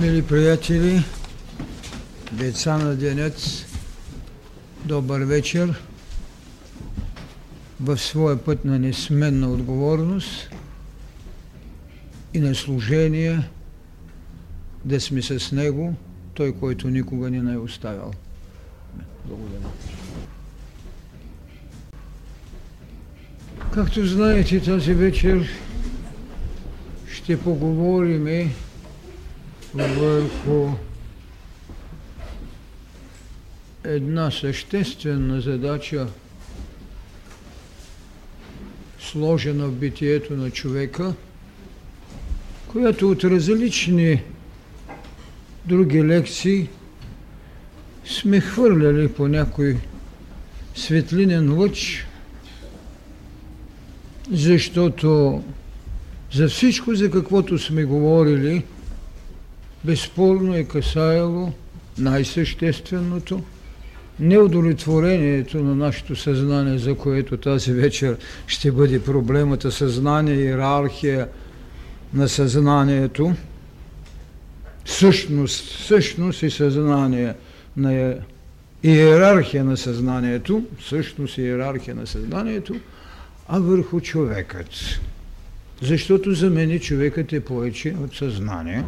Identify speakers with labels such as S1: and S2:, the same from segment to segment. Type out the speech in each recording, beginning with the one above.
S1: Мили приятели, деца на денец, добър вечер. В своя път на несменна отговорност и на служение да сме с Него, Той, който никога не е оставял. Благодаря. Както знаете, тази вечер ще поговорим върху една съществена задача, сложена в битието на човека, която от различни други лекции сме хвърляли по някой светлинен лъч, защото за всичко, за каквото сме говорили, безспорно е касаело най-същественото неудовлетворението на нашето съзнание, за което тази вечер ще бъде проблемата съзнание, иерархия на съзнанието, същност, същност и съзнание на иерархия на съзнанието, същност и иерархия на съзнанието, а върху човекът. Защото за мен човекът е повече от съзнание.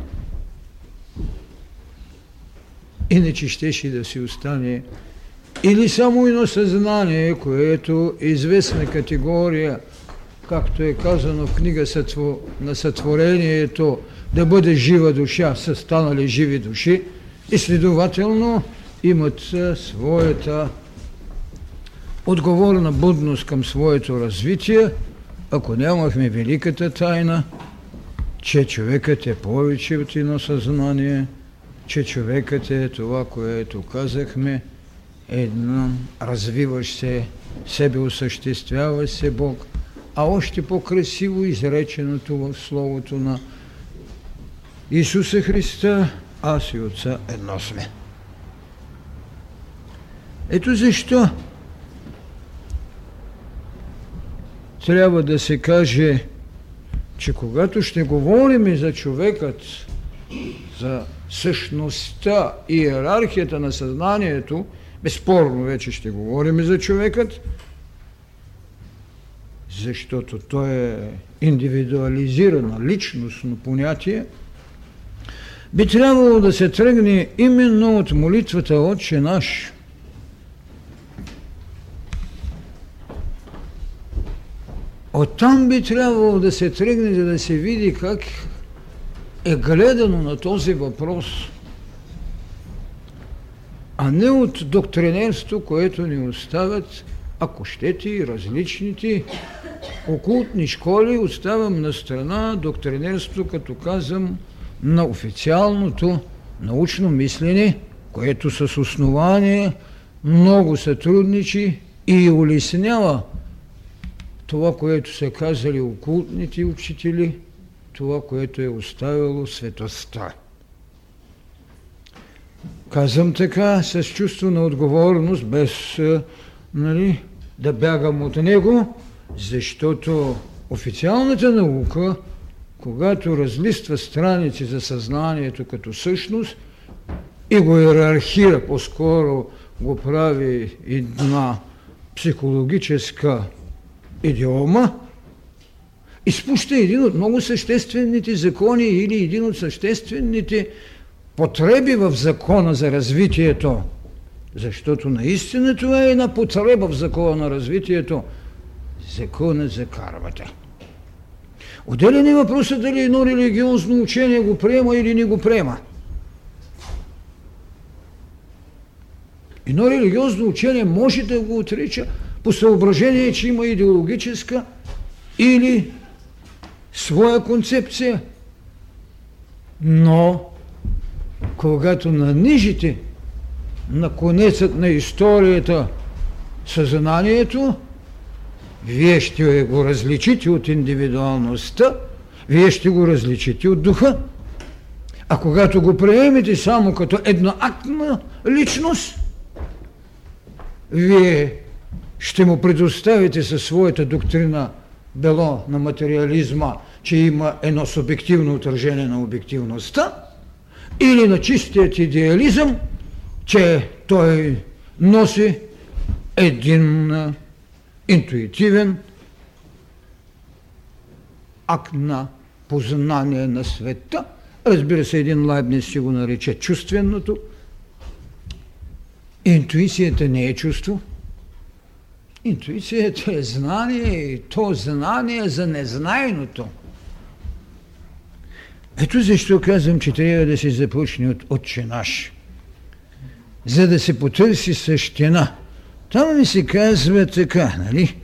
S1: Иначе щеше да си остане или само едно съзнание, което е известна категория, както е казано в книга на сътворението, да бъде жива душа, са станали живи души и следователно имат своята отговорна будност към своето развитие, ако нямахме великата тайна, че човекът е повече от едно съзнание, че човекът е това, което казахме, едно развиващ се, себе осъществяващ се Бог, а още по-красиво изреченото в Словото на Исуса Христа, аз и Отца едно сме. Ето защо трябва да се каже, че когато ще говорим за човекът, за същността и иерархията на съзнанието, безспорно вече ще говорим за човекът, защото той е индивидуализирана личностно понятие, би трябвало да се тръгне именно от молитвата Отче наш – Оттам би трябвало да се тръгне, за да се види как е гледано на този въпрос, а не от доктринерство, което ни оставят, ако щете различните окултни школи, оставям на страна доктринерство, като казвам, на официалното научно мислене, което с основание много сътрудничи и улеснява това, което са казали окултните учители, това, което е оставило светостта. Казвам така с чувство на отговорност, без нали, да бягам от него, защото официалната наука, когато разлиства страници за съзнанието като същност и го иерархира, по-скоро го прави една психологическа идиома, изпуща един от много съществените закони или един от съществените потреби в закона за развитието. Защото наистина това е една потреба в закона на развитието. Закона за кармата. Отделен е въпросът дали едно религиозно учение го приема или не го приема. Едно религиозно учение може да го отрича, по съображение, че има идеологическа или своя концепция. Но, когато нанижите на конецът на историята съзнанието, вие ще го различите от индивидуалността, вие ще го различите от духа. А когато го приемете само като едноактна личност, вие ще му предоставите със своята доктрина бело на материализма, че има едно субективно отражение на обективността или на чистият идеализъм, че той носи един интуитивен акт на познание на света. Разбира се, един Лайбниц си го нарече чувственото. Интуицията не е чувство. Интуицията е знание и то знание за незнайното. Ето защо казвам, че трябва да се започне от Отче наш, за да се потърси същина. Там ми се казва така, нали?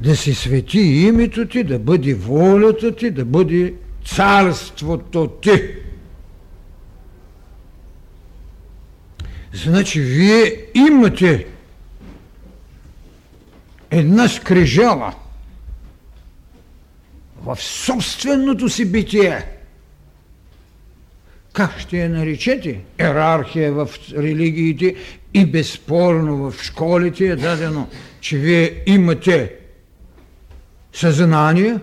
S1: Да се свети името ти, да бъде волята ти, да бъде царството ти. Значи вие имате една скрижала в собственото си битие. Как ще я наречете? Ерархия в религиите и безспорно в школите е дадено, че вие имате съзнание,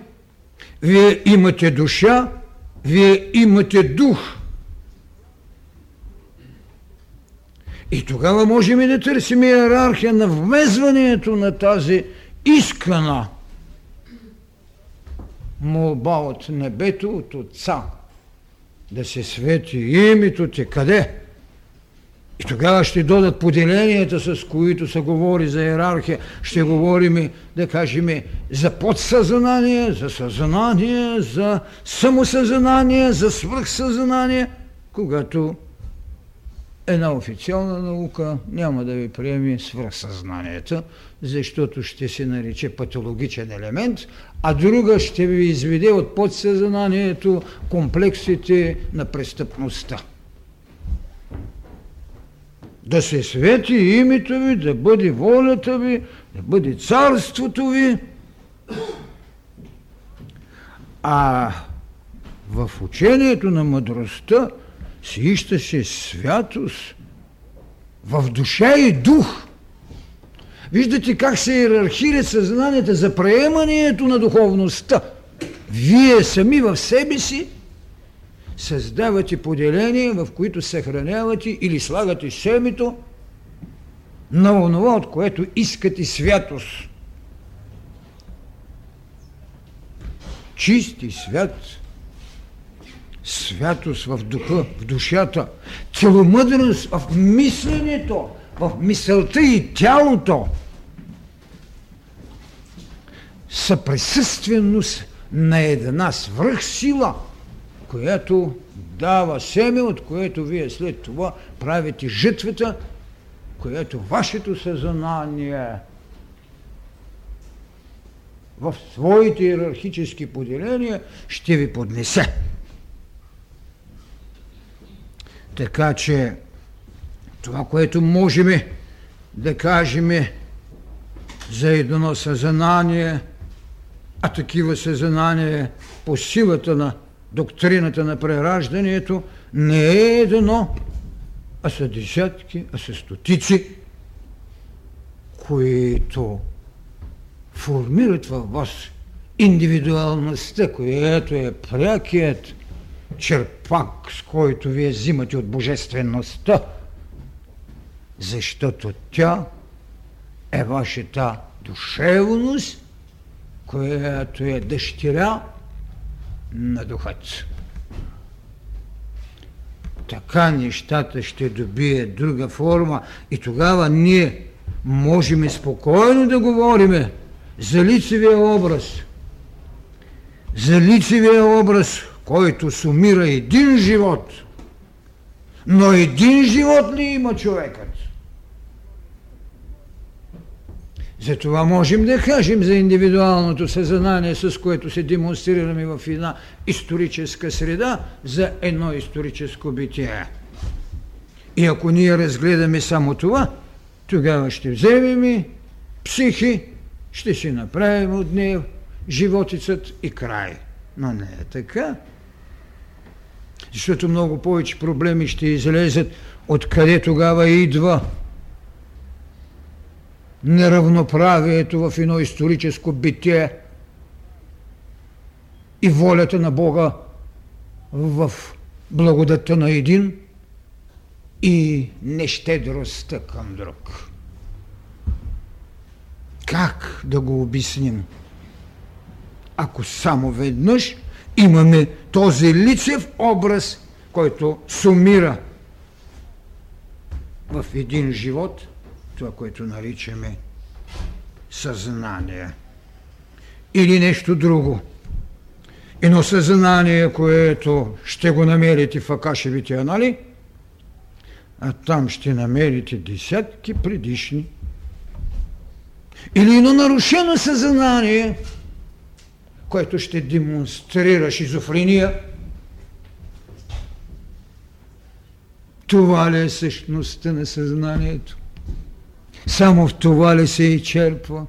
S1: вие имате душа, вие имате дух. И тогава можем и да търсим иерархия на вмезването на тази искана молба от небето, от Отца, да се свети името ти. Къде? И тогава ще додат поделенията, с които се говори за иерархия. Ще говорим, да кажем, за подсъзнание, за съзнание, за самосъзнание, за свръхсъзнание, когато една официална наука няма да ви приеме свръхсъзнанието, защото ще се нарече патологичен елемент, а друга ще ви изведе от подсъзнанието комплексите на престъпността. Да се свети името ви, да бъде волята ви, да бъде царството ви. А в учението на мъдростта се ищаше святост в душа и дух. Виждате как се иерархират съзнанията за приемането на духовността. Вие сами в себе си създавате поделения, в които съхранявате или слагате семето на онова, от което искате святост. Чисти свят – святост в духа, в душата, целомъдреност в мисленето, в мисълта и тялото, съприсъственост на една свръхсила, която дава семе, от което вие след това правите жътвата, която вашето съзнание в своите иерархически поделения ще ви поднесе. Така че това, което можем да кажем за едно съзнание, а такива съзнание по силата на доктрината на прераждането, не е едно, а са десятки, а са стотици, които формират във вас индивидуалността, която е прякият черпак, с който вие взимате от божествеността, защото тя е вашата душевност, която е дъщеря на духът. Така нещата ще добият друга форма и тогава ние можем спокойно да говорим за лицевия образ. За лицевия образ, който сумира един живот, но един живот ли има човекът? Затова можем да кажем за индивидуалното съзнание, с което се демонстрираме в една историческа среда, за едно историческо битие. И ако ние разгледаме само това, тогава ще вземем психи, ще си направим от нея животицът и край. Но не е така защото много повече проблеми ще излезат откъде тогава идва неравноправието в едно историческо битие и волята на Бога в благодата на един и нещедростта към друг. Как да го обясним? Ако само веднъж имаме този лицев образ, който сумира в един живот това, което наричаме съзнание. Или нещо друго. Едно съзнание, което ще го намерите в Акашевите анали, а там ще намерите десятки предишни. Или едно нарушено съзнание, което ще демонстрира шизофрения. Това ли е същността на съзнанието? Само в това ли се изчерпва?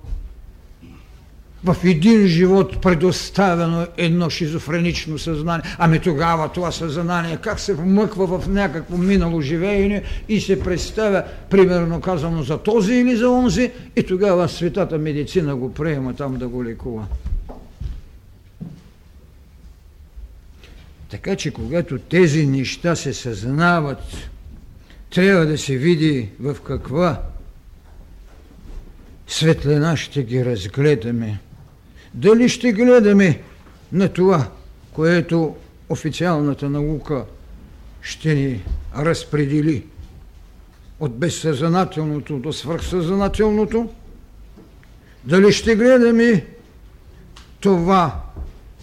S1: В един живот предоставено едно шизофренично съзнание. Ами тогава това съзнание как се вмъква в някакво минало живеене и се представя, примерно казано, за този или за онзи и тогава светата медицина го приема там да го лекува. Така че когато тези неща се съзнават, трябва да се види в каква светлина ще ги разгледаме. Дали ще гледаме на това, което официалната наука ще ни разпредели от безсъзнателното до свърхсъзнателното, дали ще гледаме това,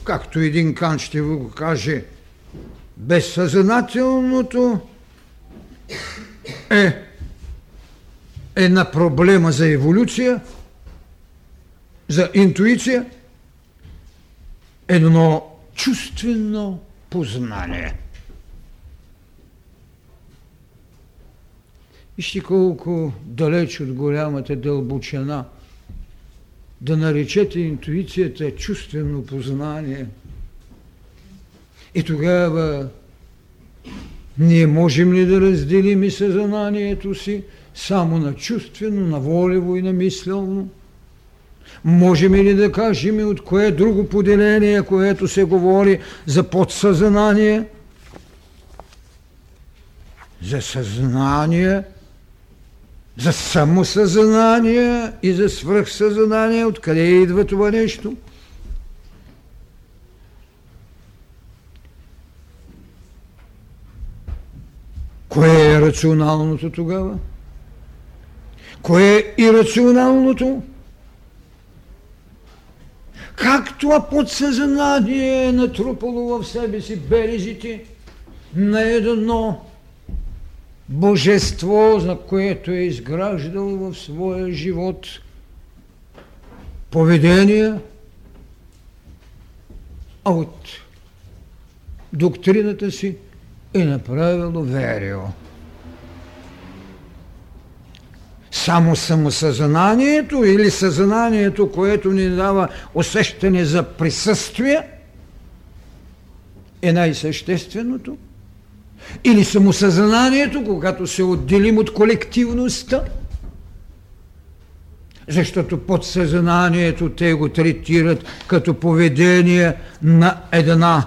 S1: както един Кан ще го каже, безсъзнателното е една проблема за еволюция, за интуиция, едно чувствено познание. Вижте колко далеч от голямата дълбочина да наречете интуицията чувствено познание. И тогава ние можем ли да разделим и съзнанието си само на чувствено, на волево и на мислено? Можем ли да кажем и от кое друго поделение, което се говори за подсъзнание, за съзнание, за самосъзнание и за свръхсъзнание, откъде идва това нещо? Кое е рационалното тогава? Кое е ирационалното? Как това подсъзнание е натрупало в себе си белезите на едно божество, за което е изграждало в своя живот поведение, а от доктрината си е направило верио. Само самосъзнанието или съзнанието, което ни дава усещане за присъствие, е най-същественото. Или самосъзнанието, когато се отделим от колективността, защото подсъзнанието те го третират като поведение на една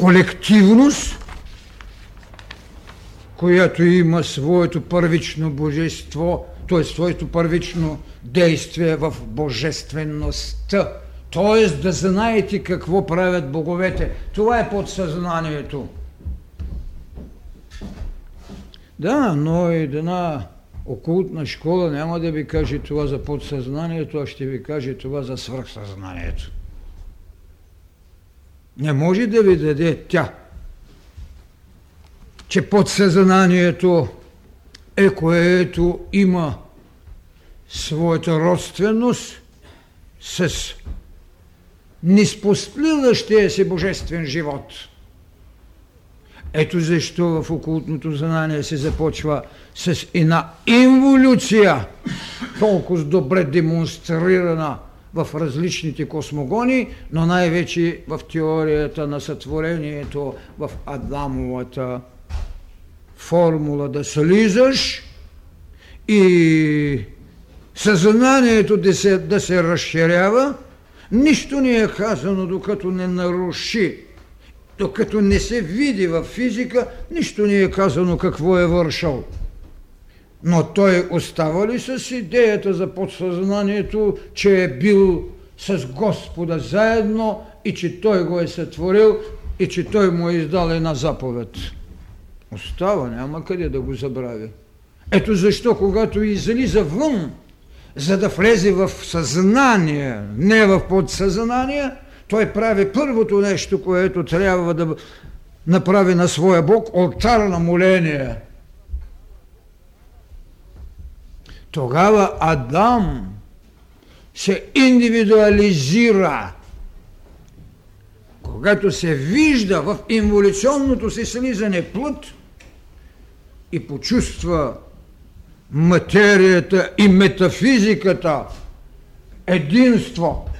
S1: колективност, която има своето първично божество, т.е. своето първично действие в божествеността. Т.е. да знаете какво правят боговете. Това е подсъзнанието. Да, но една окултна школа няма да ви каже това за подсъзнанието, а ще ви каже това за свръхсъзнанието. Не може да ви даде тя че подсъзнанието е което има своята родственост с неспостливащия се божествен живот. Ето защо в окултното знание се започва с една инволюция, толкова добре демонстрирана в различните космогони, но най-вече в теорията на сътворението в Адамовата формула да слизаш и съзнанието да се, да се разширява, нищо не е казано, докато не наруши докато не се види в физика, нищо не е казано какво е вършал. Но той остава ли с идеята за подсъзнанието, че е бил с Господа заедно и че той го е сътворил и че той му е издал една заповед? Остава, няма къде да го забрави. Ето защо, когато излиза вън, за да влезе в съзнание, не в подсъзнание, той прави първото нещо, което трябва да направи на своя Бог, алтар на моление. Тогава Адам се индивидуализира. Когато се вижда в инволюционното си слизане плът и почувства материята и метафизиката единство,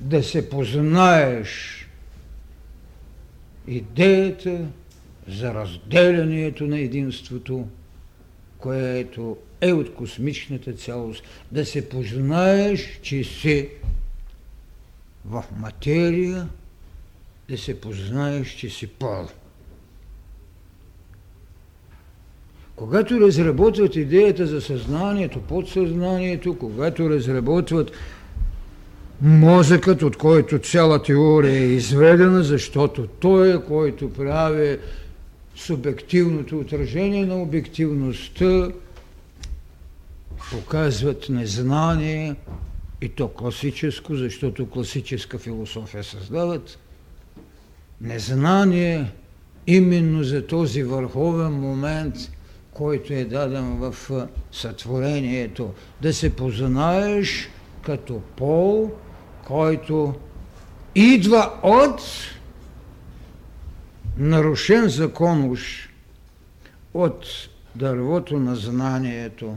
S1: да се познаеш идеята за разделянието на единството, което е от космичната цялост, да се познаеш, че си в материя, да се познаеш, че си пол. Когато разработват идеята за съзнанието, подсъзнанието, когато разработват мозъкът, от който цяла теория е изведена, защото той е, който прави субективното отражение на обективността, показват незнание, и то класическо, защото класическа философия създават. Незнание именно за този върховен момент – който е даден в сътворението, да се познаеш като пол, който идва от нарушен закон уж, от дървото на знанието.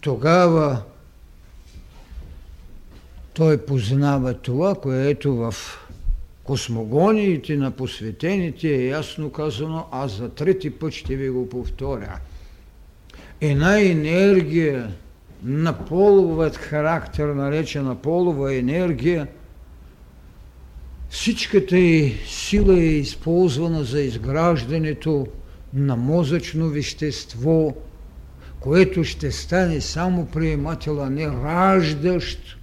S1: Тогава той познава това, което в космогониите на посветените е ясно казано, аз за трети път ще ви го повторя. Една енергия на половът характер, наречена полова енергия, всичката й сила е използвана за изграждането на мозъчно вещество, което ще стане само приемател, а не раждащ.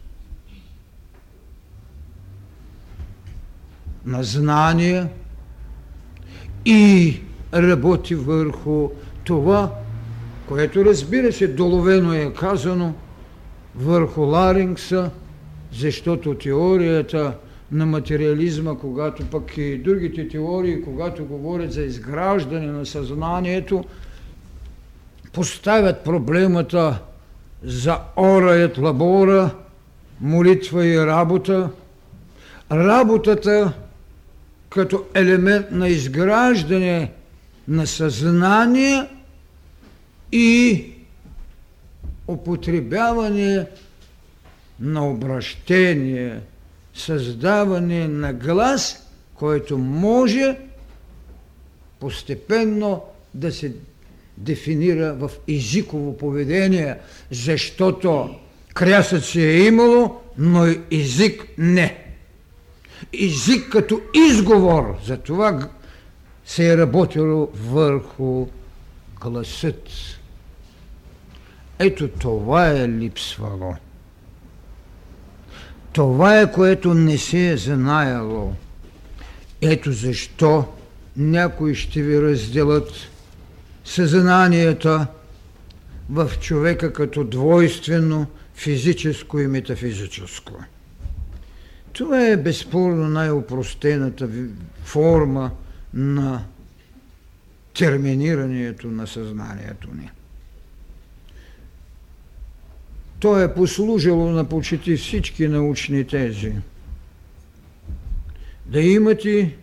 S1: На знание и работи върху това, което разбира се, доловено е казано върху ларингса, защото теорията на материализма, когато пък и другите теории, когато говорят за изграждане на съзнанието, поставят проблемата за ораят лабора, молитва и работа. Работата като елемент на изграждане на съзнание и употребяване на обращение, създаване на глас, който може постепенно да се дефинира в езиково поведение, защото крясът си е имало, но език не език като изговор. За това се е работило върху гласът. Ето това е липсвало. Това е което не се е знаело. Ето защо някои ще ви разделят съзнанията в човека като двойствено физическо и метафизическо. Това е безспорно най-опростената форма на терминирането на съзнанието ни. То е послужило на почти всички научни тези. Да имате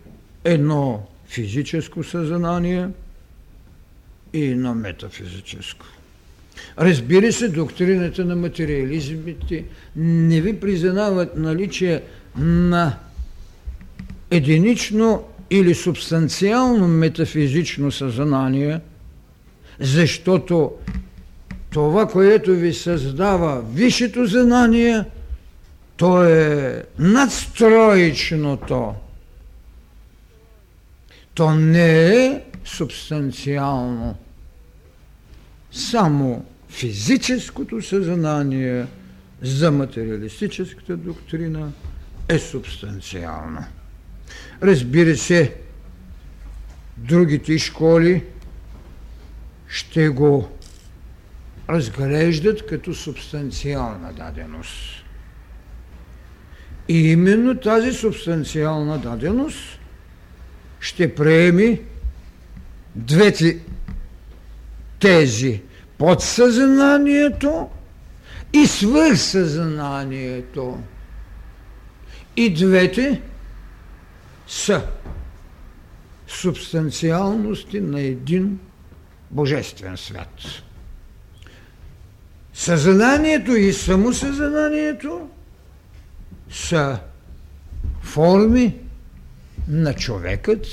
S1: едно физическо съзнание и едно метафизическо. Разбира се, доктрината на материализмите не ви признават наличие на единично или субстанциално метафизично съзнание, защото това, което ви създава висшето знание, То е надстроечното. То не е субстанциално. Само физическото съзнание за материалистическата доктрина е субстанциално. Разбира се, другите школи ще го разглеждат като субстанциална даденост. И именно тази субстанциална даденост ще приеми двете тези подсъзнанието и свърхсъзнанието. И двете са субстанциалности на един божествен свят. Съзнанието и самосъзнанието са форми на човекът,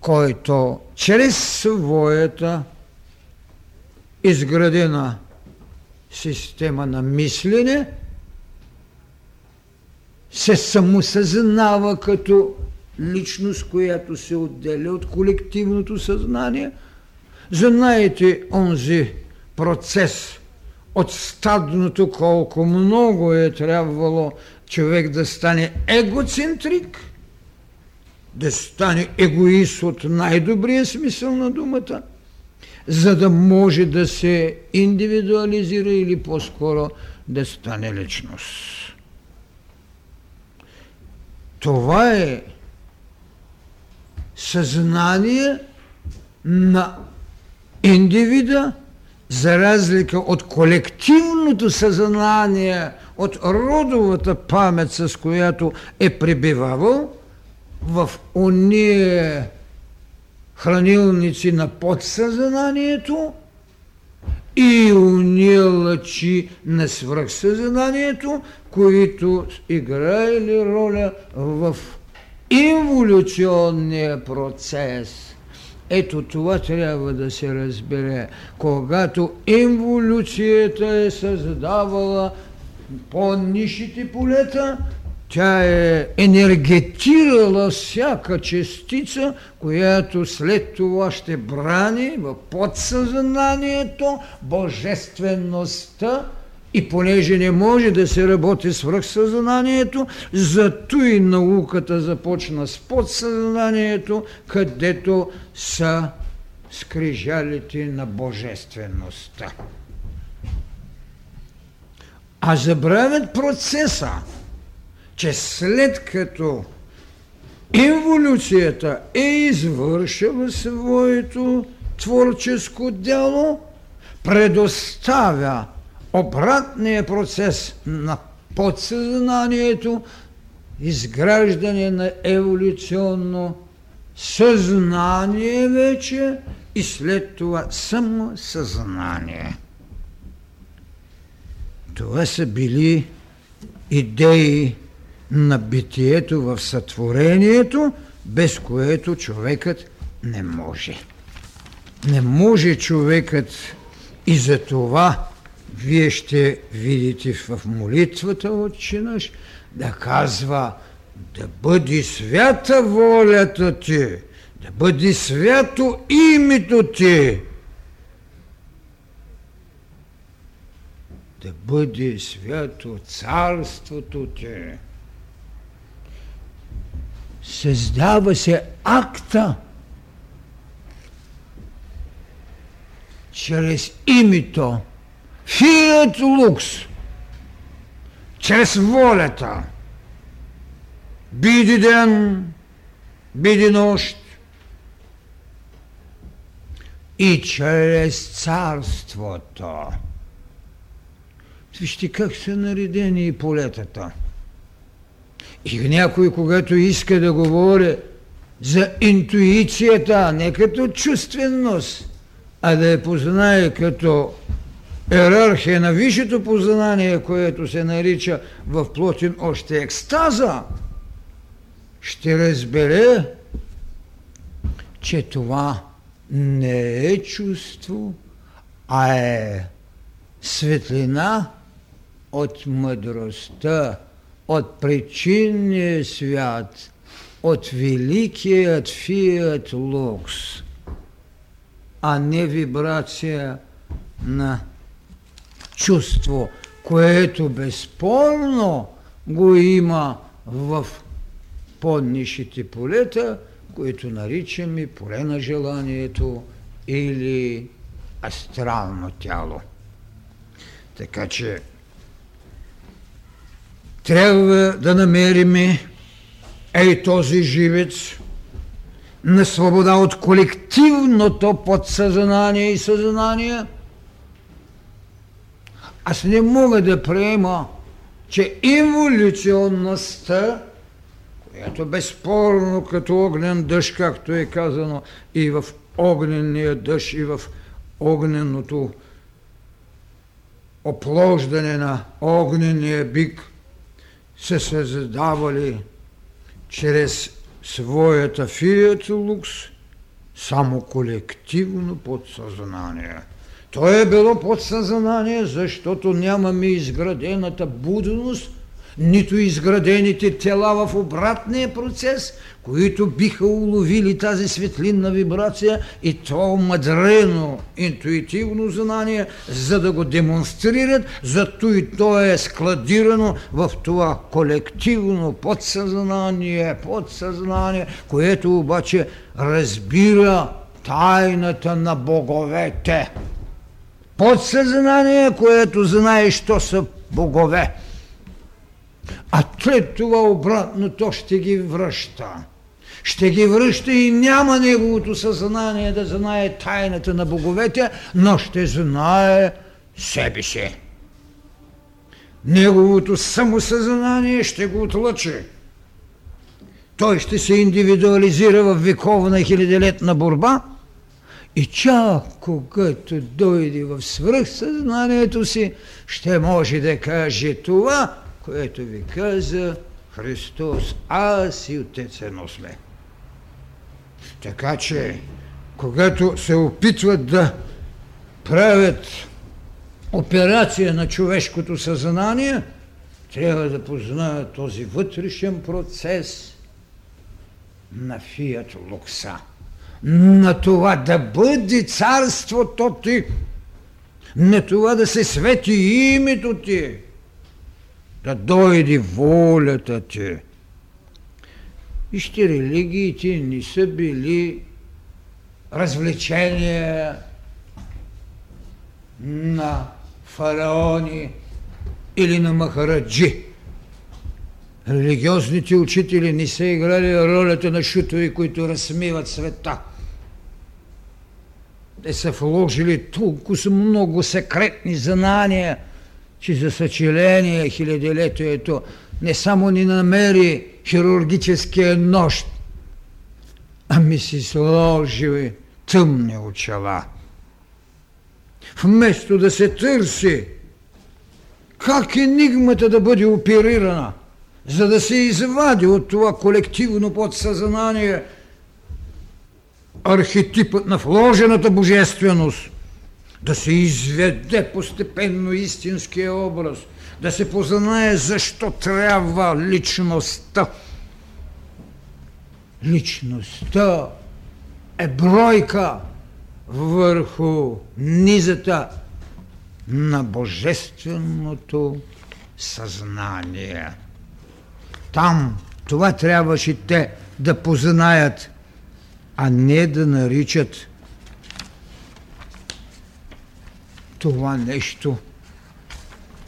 S1: който чрез своята изградена система на мислене се самосъзнава като личност, която се отделя от колективното съзнание. Знаете онзи процес от стадното, колко много е трябвало човек да стане егоцентрик, да стане егоист от най-добрия смисъл на думата, за да може да се индивидуализира или по-скоро да стане личност. Това е съзнание на индивида, за разлика от колективното съзнание, от родовата памет, с която е пребивавал в уния хранилници на подсъзнанието и уния лъчи на свръхсъзнанието, които играели роля в инволюционния процес. Ето това трябва да се разбере. Когато инволюцията е създавала по-нишите полета, тя е енергетирала всяка частица, която след това ще брани в подсъзнанието божествеността и понеже не може да се работи с връхсъзнанието, зато и науката започна с подсъзнанието, където са скрижалите на божествеността. А забравят процеса, че след като инволюцията е извършила своето творческо дело, предоставя обратния процес на подсъзнанието, изграждане на еволюционно съзнание вече и след това само съзнание. Това са били идеи на битието в сътворението, без което човекът не може. Не може човекът и за това вие ще видите в молитвата Отче наш да казва да бъде свята волята ти, да бъде свято името ти, да бъде свято царството ти. Създава се акта чрез името Фият лукс, чрез волята, биди ден, биди нощ, и чрез царството. Вижте как са наредени и полетата. И някой, когато иска да говори за интуицията, не като чувственост, а да я познае като иерархия на висшето познание, което се нарича в Плотин още екстаза, ще разбере, че това не е чувство, а е светлина от мъдростта, от причинния свят, от великият фиат лукс, а не вибрация на чувство, което безспорно го има в по-нишите полета, които наричаме поле на желанието или астрално тяло. Така че трябва да намериме ей този живец на свобода от колективното подсъзнание и съзнание. Аз не мога да приема, че еволюционността, която безспорно като огнен дъжд, както е казано и в огненния дъжд, и в огненото оплождане на огнения бик се създавали чрез своята фият лукс само колективно подсъзнание. То е било подсъзнание, защото нямаме изградената будност – нито изградените тела в обратния процес, които биха уловили тази светлинна вибрация и то мъдрено, интуитивно знание, за да го демонстрират, зато и то е складирано в това колективно подсъзнание, подсъзнание, което обаче разбира тайната на боговете. Подсъзнание, което знае, що са богове. А след това обратно то ще ги връща. Ще ги връща и няма неговото съзнание да знае тайната на боговете, но ще знае себе си. Неговото самосъзнание ще го отлъчи. Той ще се индивидуализира в вековна хилядолетна борба и чак когато дойде в свръхсъзнанието си, ще може да каже това, което ви каза Христос, аз и Отец едно сме. Така че, когато се опитват да правят операция на човешкото съзнание, трябва да познаят този вътрешен процес на фият лукса. На това да бъде царството ти, на това да се свети името ти, да дойде волята ти. Вижте, религиите не са били развлечения на фараони или на махараджи. Религиозните учители не са играли ролята на шутови, които разсмиват света. Те са вложили толкова много секретни знания – че за съчеление хилядилетието не само ни намери хирургическия нощ, ами си сложи тъмни очела. Вместо да се търси как енигмата да бъде оперирана, за да се извади от това колективно подсъзнание архетипът на вложената божественост, да се изведе постепенно истинския образ, да се познае защо трябва личността. Личността е бройка върху низата на божественото съзнание. Там това трябваше те да познаят, а не да наричат това нещо.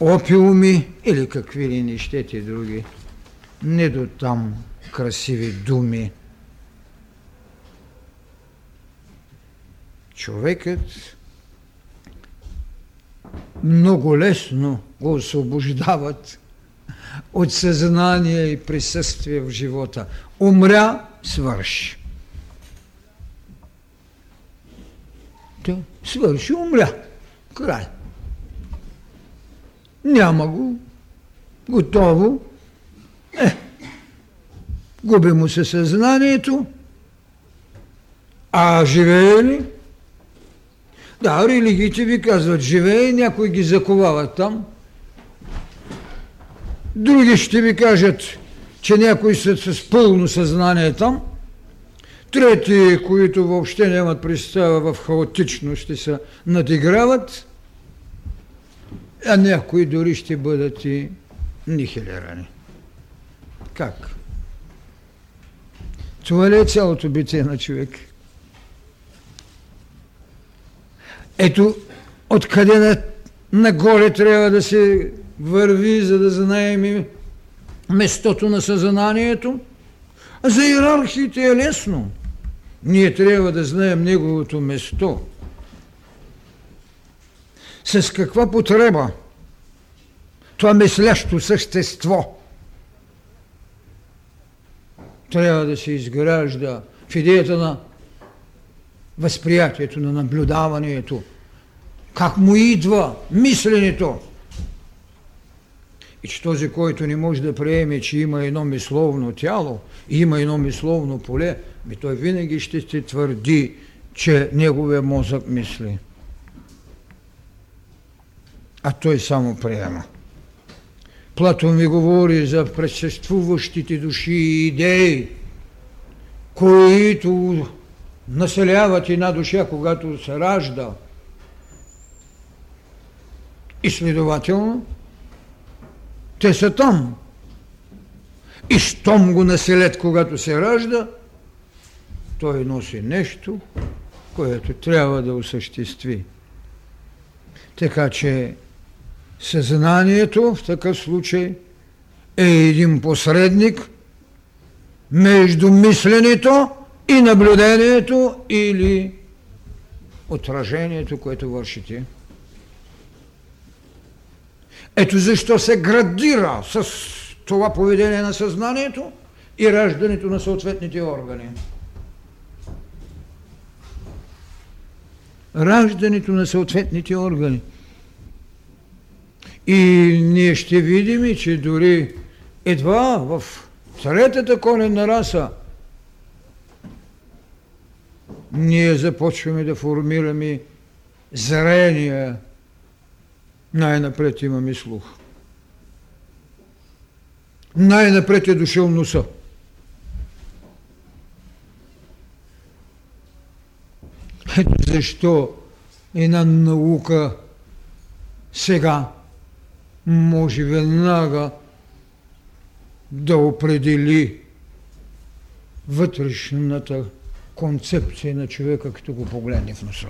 S1: Опиуми или какви ли не други. Не до там красиви думи. Човекът много лесно го освобождават от съзнание и присъствие в живота. Умря, свърши. Да, свърши, умря. Край. Няма го. Готово. Е, губи му се съзнанието. А живее ли? Да, религиите ви казват, живее, някой ги заковават там. Други ще ви кажат, че някои са с пълно съзнание там, трети, които въобще нямат представа в хаотично, ще се надиграват, а някои дори ще бъдат и нихилирани. Как? Това ли е цялото битие на човек? Ето, откъде на, нагоре трябва да се върви, за да знаем местото на съзнанието. За иерархиите е лесно. Ние трябва да знаем неговото место. С каква потреба това мислящо същество трябва да се изгражда в идеята на възприятието, на наблюдаването, как му идва мисленето. И че този, който не може да приеме, че има едно мисловно тяло, има едно мисловно поле, ми той винаги ще се твърди, че неговия мозък мисли. А той само приема. Платон ми говори за пресъствуващите души и идеи, които населяват една душа, когато се ражда. И следователно, те са там. И щом го населят, когато се ражда, той носи нещо, което трябва да осъществи. Така че съзнанието в такъв случай е един посредник между мисленето и наблюдението или отражението, което вършите. Ето защо се градира с това поведение на съзнанието и раждането на съответните органи. Раждането на съответните органи. И ние ще видим, че дори едва в третата коренна раса ние започваме да формираме зрение. Най-напред имаме слух. Най-напред е дошъл носа. Ето защо една наука сега може веднага да определи вътрешната концепция на човека, като го погледне в носа.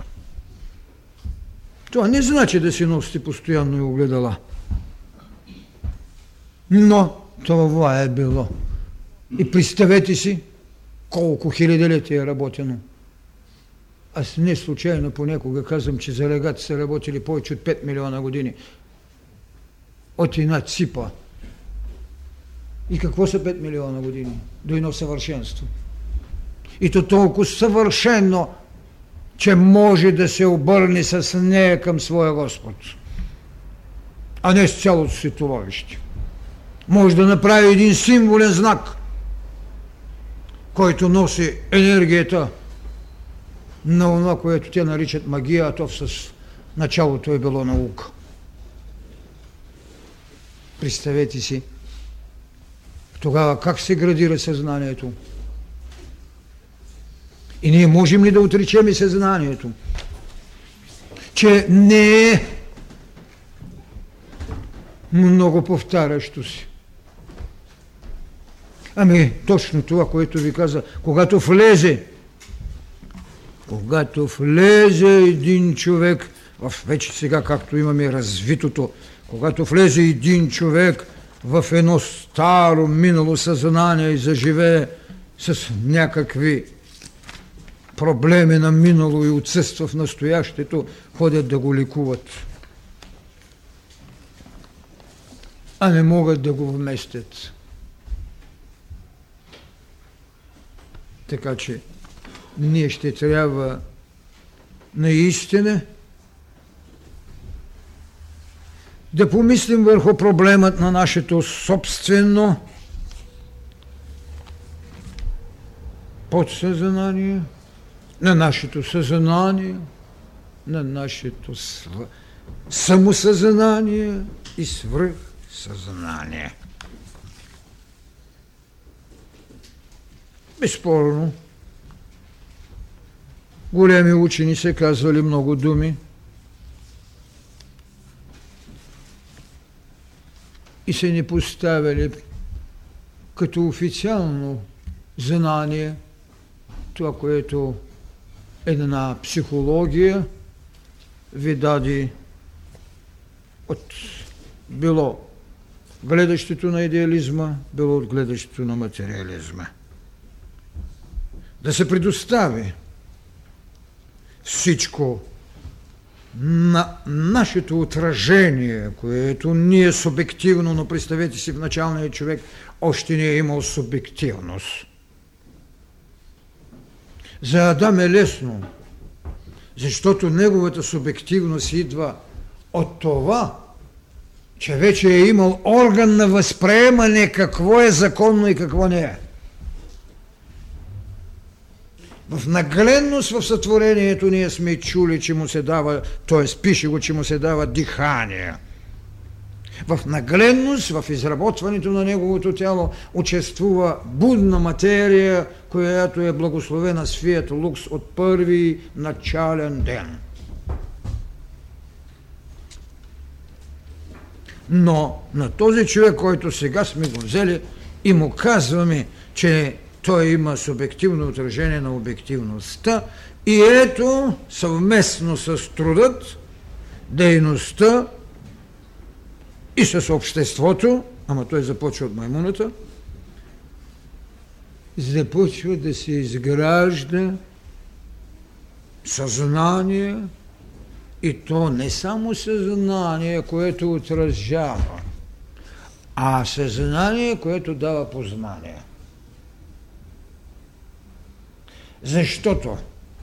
S1: Това не значи да си носите постоянно и огледала. Но това е било. И представете си колко хилядолетия е работено. Аз не случайно понякога казвам, че за легати са работили повече от 5 милиона години. От една ципа. И какво са 5 милиона години? До едно съвършенство. И то толкова съвършено, че може да се обърне с нея към своя Господ, а не с цялото си туловище. Може да направи един символен знак, който носи енергията на това, което те наричат магия, а то с началото е било наука. Представете си, тогава как се градира съзнанието? И ние можем ли да отречем и съзнанието, че не е много повтарящо си. Ами, точно това, което ви каза, когато влезе, когато влезе един човек, в вече сега, както имаме развитото, когато влезе един човек в едно старо минало съзнание и заживее с някакви проблеми на минало и отсъства в настоящето, ходят да го ликуват. А не могат да го вместят. Така че ние ще трябва наистина да помислим върху проблемът на нашето собствено подсъзнание – на нашето съзнание, на нашето самосъзнание и свръхсъзнание. Безспорно, големи учени се казвали много думи, и се ни поставяли като официално знание това, което една психология ви даде от било гледащето на идеализма, било от гледащето на материализма. Да се предостави всичко на нашето отражение, което ние субективно, но представете си в началния човек още не е имал субективност. За Адам е лесно, защото неговата субективност идва от това, че вече е имал орган на възприемане какво е законно и какво не е. В нагледност в сътворението ние сме чули, че му се дава, т.е. пише го, че му се дава дихание. В нагледност, в изработването на неговото тяло участвува будна материя, която е благословена с фият лукс от първи начален ден. Но на този човек, който сега сме го взели и му казваме, че той има субективно отражение на обективността и ето съвместно с трудът, дейността и с обществото, ама той започва от маймуната, започва да се изгражда съзнание и то не само съзнание, което отразява, а съзнание, което дава познание. Защото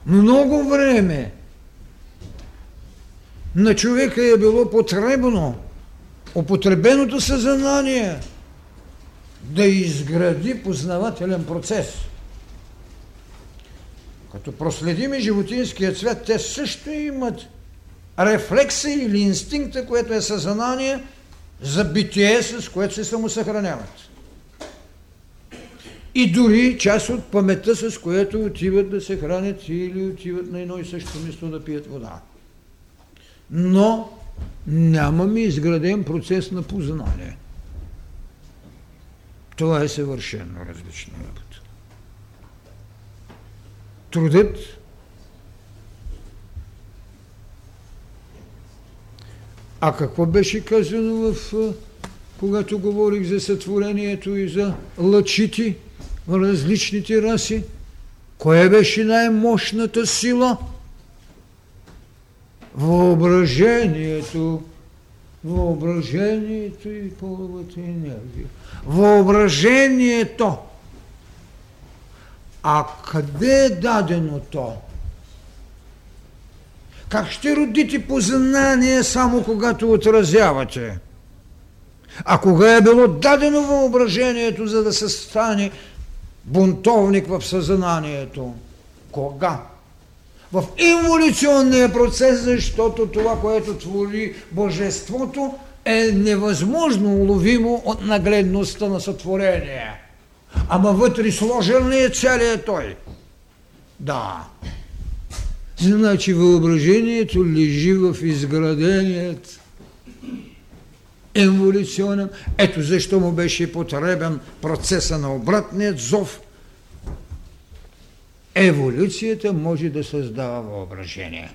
S1: много време на човека е било потребно употребеното съзнание да изгради познавателен процес. Като проследиме животинския цвят, те също имат рефлекса или инстинкта, което е съзнание за битие, с което се самосъхраняват и дори част от паметта, с което отиват да се хранят или отиват на едно и също место да пият вода. Но нямаме изграден процес на познание. Това е съвършено различна работа. Трудът А какво беше казано в когато говорих за сътворението и за лъчите? различните раси, кое беше най-мощната сила? Въображението, въображението и половата енергия. Въображението. А къде е дадено то? Как ще родите познание само когато отразявате? А кога е било дадено въображението, за да се стане бунтовник в съзнанието. Кога? В инволюционния процес, защото това, което твори Божеството, е невъзможно уловимо от нагледността на сътворение. Ама вътре сложен ли е целият той? Да. Значи въображението лежи в изграденият еволюционен. Ето защо му беше потребен процеса на обратният зов. Еволюцията може да създава въображение.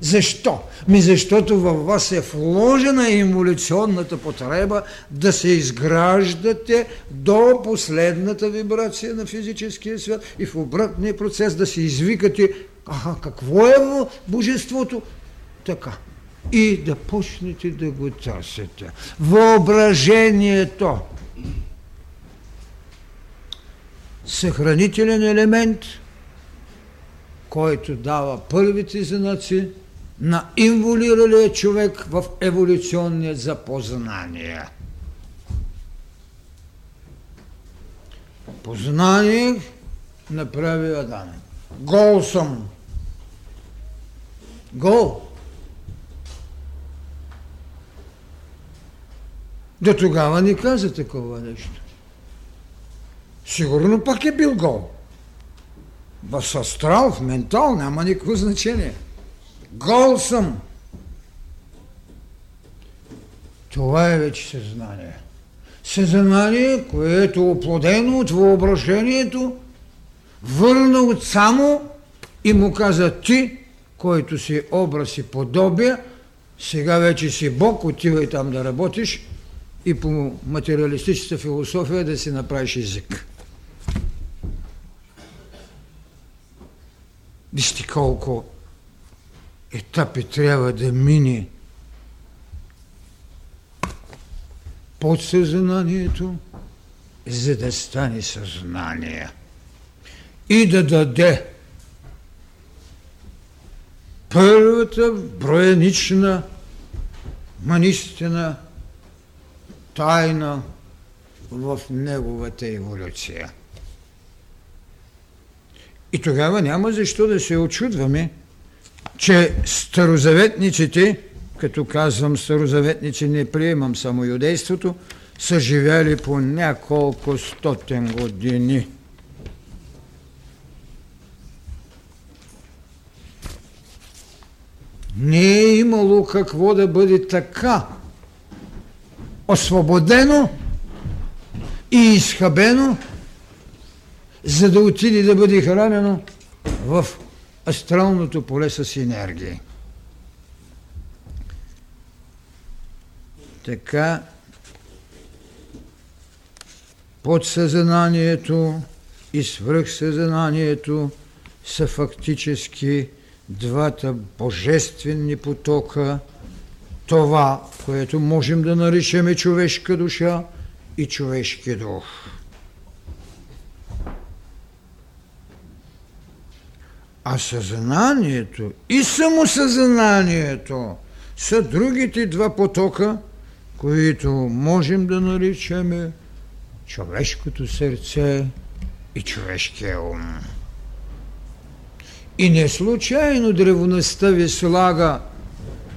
S1: Защо? Ми защото във вас е вложена еволюционната потреба да се изграждате до последната вибрация на физическия свят и в обратния процес да се извикате аха, какво е божеството? Така и да почнете да го търсите. Въображението. Съхранителен елемент, който дава първите знаци на инволиралия човек в еволюционния запознание. Познание направи Адам. Гол съм. Гол. До тогава ни каза такова нещо. Сигурно пък е бил гол. В астрал, в ментал няма никакво значение. Гол съм. Това е вече съзнание. Съзнание, което е оплодено от въображението, върна от само и му каза ти, който си образ и подобие, сега вече си Бог, отивай там да работиш и по материалистичната философия да си направиш език. Вижте колко етапи трябва да мине подсъзнанието, за да стане съзнание и да даде първата броенична манистина тайна в неговата еволюция. И тогава няма защо да се очудваме, че старозаветниците, като казвам старозаветници, не приемам само юдейството, са живели по няколко стотен години. Не е имало какво да бъде така освободено и изхабено, за да отиде да бъде хранено в астралното поле с енергия. Така подсъзнанието и свръхсъзнанието са фактически двата божествени потока, това, което можем да наричаме човешка душа и човешки дух. А съзнанието и самосъзнанието са другите два потока, които можем да наричаме човешкото сърце и човешкия ум. И не случайно древността ви слага,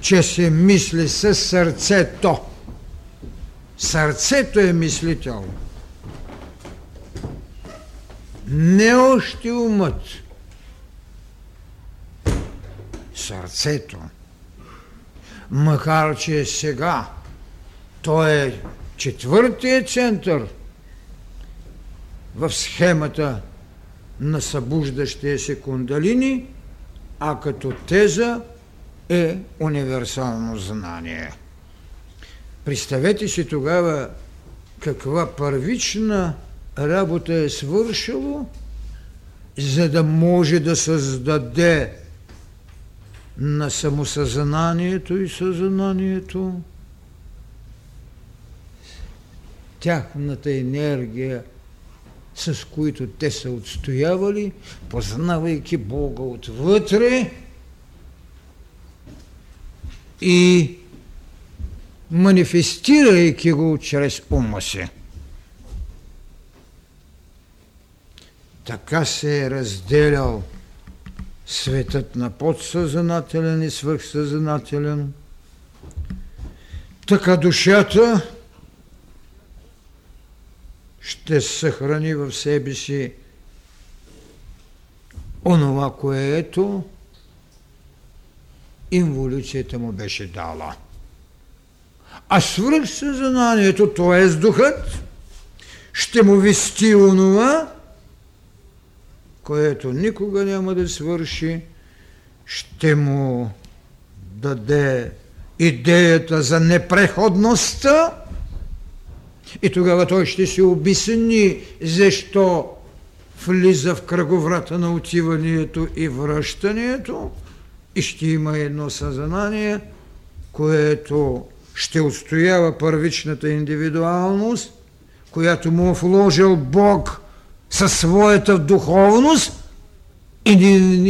S1: че се мисли с сърцето. Сърцето е мислител. Не още умът. Сърцето. Макар, че сега то е четвъртия център в схемата на събуждащия се кундалини, а като теза е универсално знание. Представете си тогава каква първична работа е свършило, за да може да създаде на самосъзнанието и съзнанието тяхната енергия с които те са отстоявали, познавайки Бога отвътре и манифестирайки го чрез ума си. Така се е разделял светът на подсъзнателен и свърхсъзнателен. Така душата ще съхрани в себе си онова, което инволюцията му беше дала. А свръхсъзнанието, т.е. духът, ще му вести онова, което никога няма да свърши, ще му даде идеята за непреходността и тогава той ще се обясни защо влиза в кръговрата на отиването и връщането и ще има едно съзнание, което ще отстоява първичната индивидуалност, която му е вложил Бог със своята духовност, и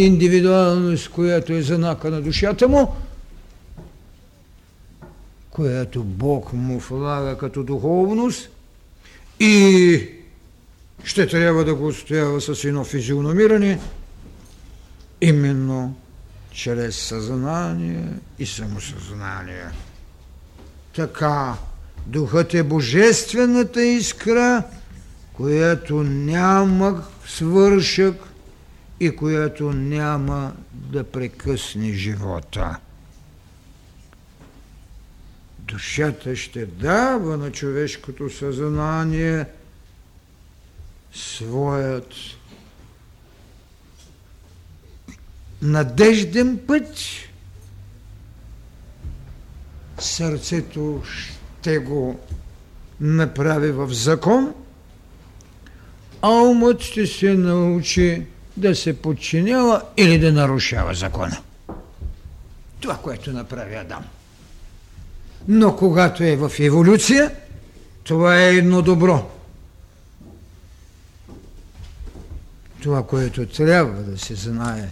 S1: индивидуалност, която е знака на душата му, която Бог му влага като духовност и ще трябва да го отстоява с едно физиономиране, именно чрез съзнание и самосъзнание. Така, духът е божествената искра, която няма свършък и която няма да прекъсне живота. Душата ще дава на човешкото съзнание своят надежден път. Сърцето ще го направи в закон, а умът ще се научи да се подчинява или да нарушава закона. Това, което направи Адам. Но когато е в еволюция, това е едно добро. Това, което трябва да се знае.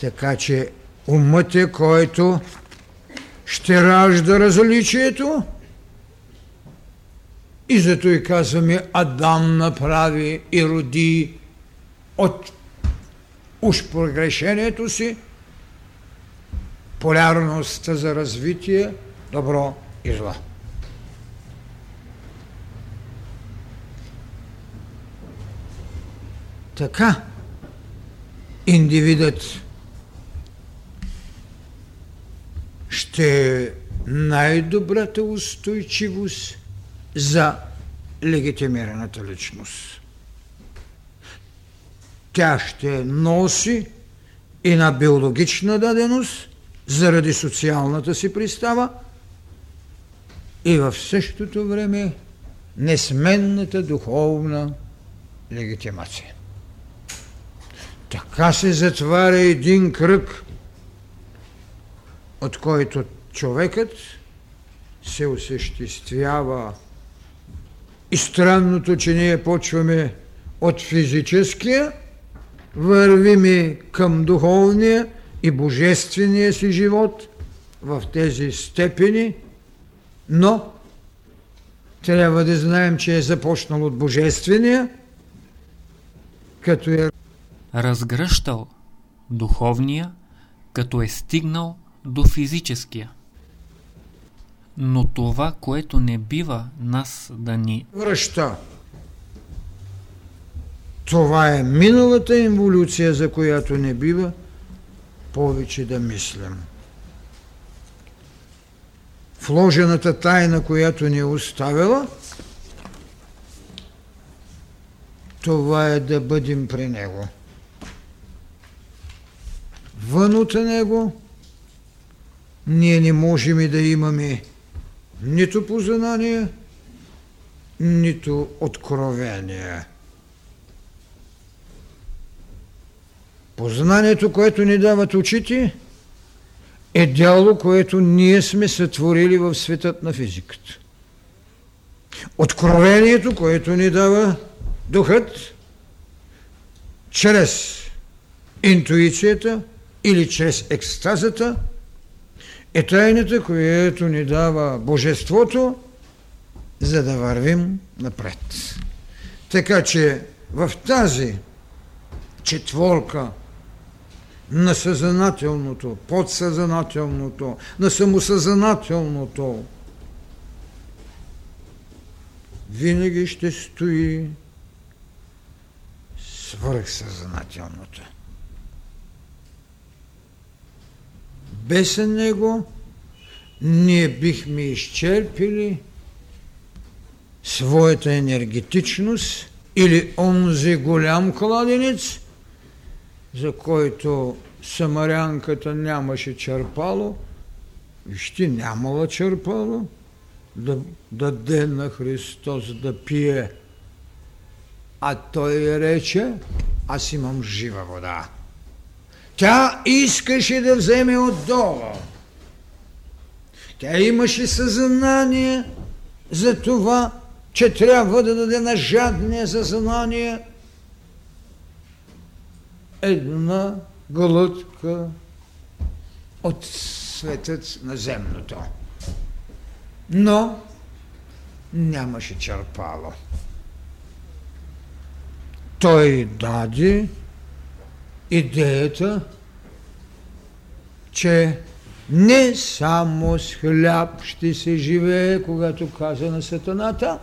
S1: Така че умът е, който ще ражда различието. И зато и казваме, Адам направи и роди от уж прогрешението си полярността за развитие – добро и зло. Така индивидът ще е най-добрата устойчивост за легитимираната личност. Тя ще носи и на биологична даденост, заради социалната си пристава, и в същото време несменната духовна легитимация. Така се затваря един кръг, от който човекът се осъществява и странното, че ние почваме от физическия, вървиме към духовния и божествения си живот в тези степени – но трябва да знаем, че е започнал от Божествения, като е
S2: разгръщал духовния, като е стигнал до физическия. Но това, което не бива нас да ни
S1: връща, това е миналата инволюция, за която не бива повече да мислям вложената тайна, която ни е оставила, това е да бъдем при Него. Вън от Него ние не можем и да имаме нито познание, нито откровение. Познанието, което ни дават очите – е дяло, което ние сме сътворили в светът на физиката. Откровението, което ни дава духът, чрез интуицията или чрез екстазата, е тайната, която ни дава Божеството, за да вървим напред. Така че в тази четворка на съзнателното, подсъзнателното, на самосъзнателното, винаги ще стои свърхсъзнателното. Без него ние бихме изчерпили своята енергетичност или онзи голям кладенец, за който самарянката нямаше черпало, ще нямала черпало, да даде на Христос да пие. А той рече, аз имам жива вода. Тя искаше да вземе отдолу. Тя имаше съзнание за това, че трябва да даде на жадния съзнание – една глътка от светът на земното. Но нямаше черпало. Той даде идеята, че не само с хляб ще се живее, когато каза на сатаната,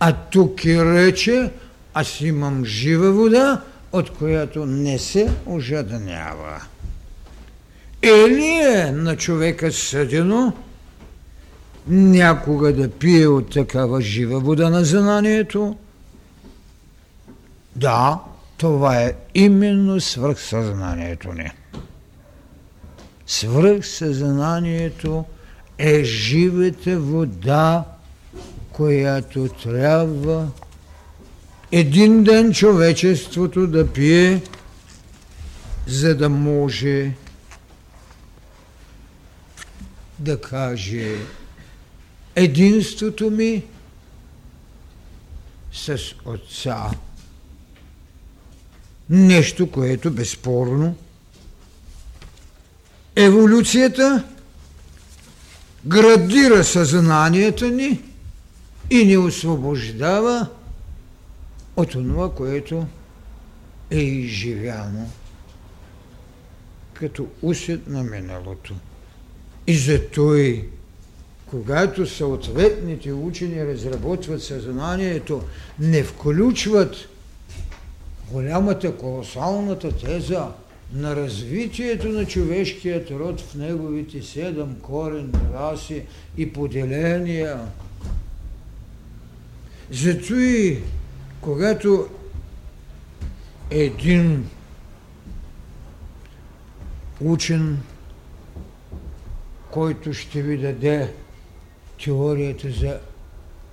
S1: А тук и рече, аз имам жива вода, от която не се ожаднява. Или е на човека съдено някога да пие от такава жива вода на знанието? Да, това е именно свръхсъзнанието ни. Свръхсъзнанието е живата вода, която трябва един ден човечеството да пие, за да може да каже единството ми с Отца. Нещо, което безспорно еволюцията градира съзнанието ни и ни освобождава от това, което е изживяно като усет на миналото. И зато и когато съответните учени разработват съзнанието, не включват голямата, колосалната теза на развитието на човешкият род в неговите седем корен раси и поделения. Зато и когато един учен, който ще ви даде теорията за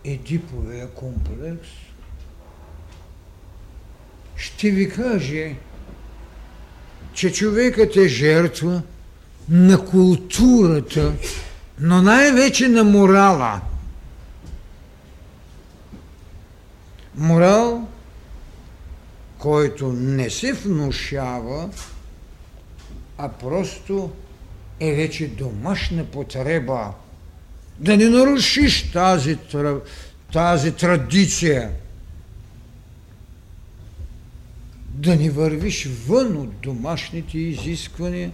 S1: Едиповия комплекс, ще ви каже, че човекът е жертва на културата, но най-вече на морала. Морал, който не се внушава, а просто е вече домашна потреба. Да не нарушиш тази, тази традиция. Да не вървиш вън от домашните изисквания,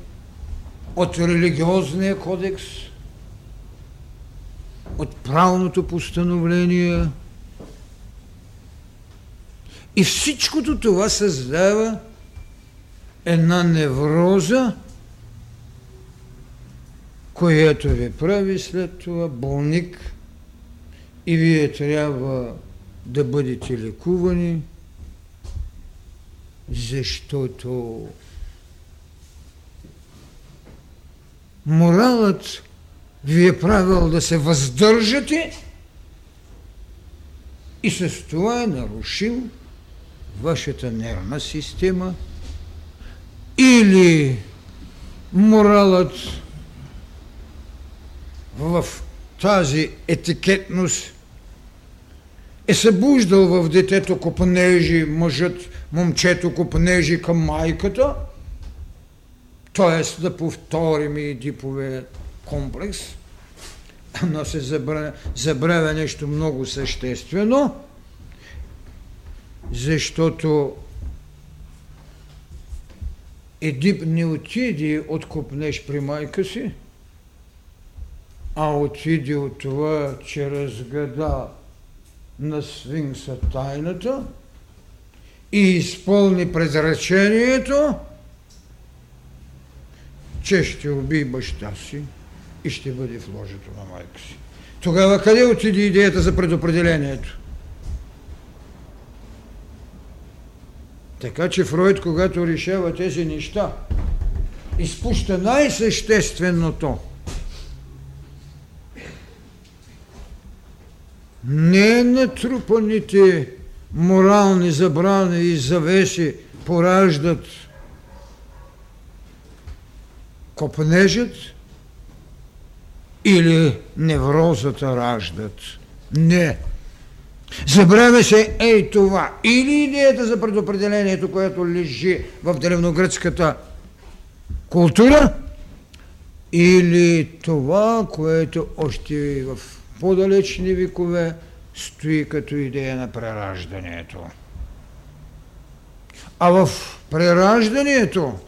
S1: от религиозния кодекс, от правното постановление. И всичкото това създава една невроза, която ви прави след това болник и вие трябва да бъдете лекувани, защото моралът ви е правил да се въздържате и с това е нарушил вашата нервна система. Или моралът в тази етикетност е събуждал в детето копнежи, мъжът, момчето копнежи към майката, т.е. да повторим и дипове комплекс, но се забравя, забравя нещо много съществено, защото Едип не отиде от купнеж при майка си, а отиде от това, че разгада на свинкса тайната и изпълни презречението, че ще уби баща си и ще бъде в ложето на майка си. Тогава къде отиде идеята за предопределението? Така че Фройд, когато решава тези неща, изпуща най-същественото. Не натрупаните морални забрани и завеси пораждат копнежът или неврозата раждат. Не. Забравя се ей това. Или идеята за предопределението, което лежи в древногръцката култура, или това, което още в по-далечни векове стои като идея на прераждането. А в прераждането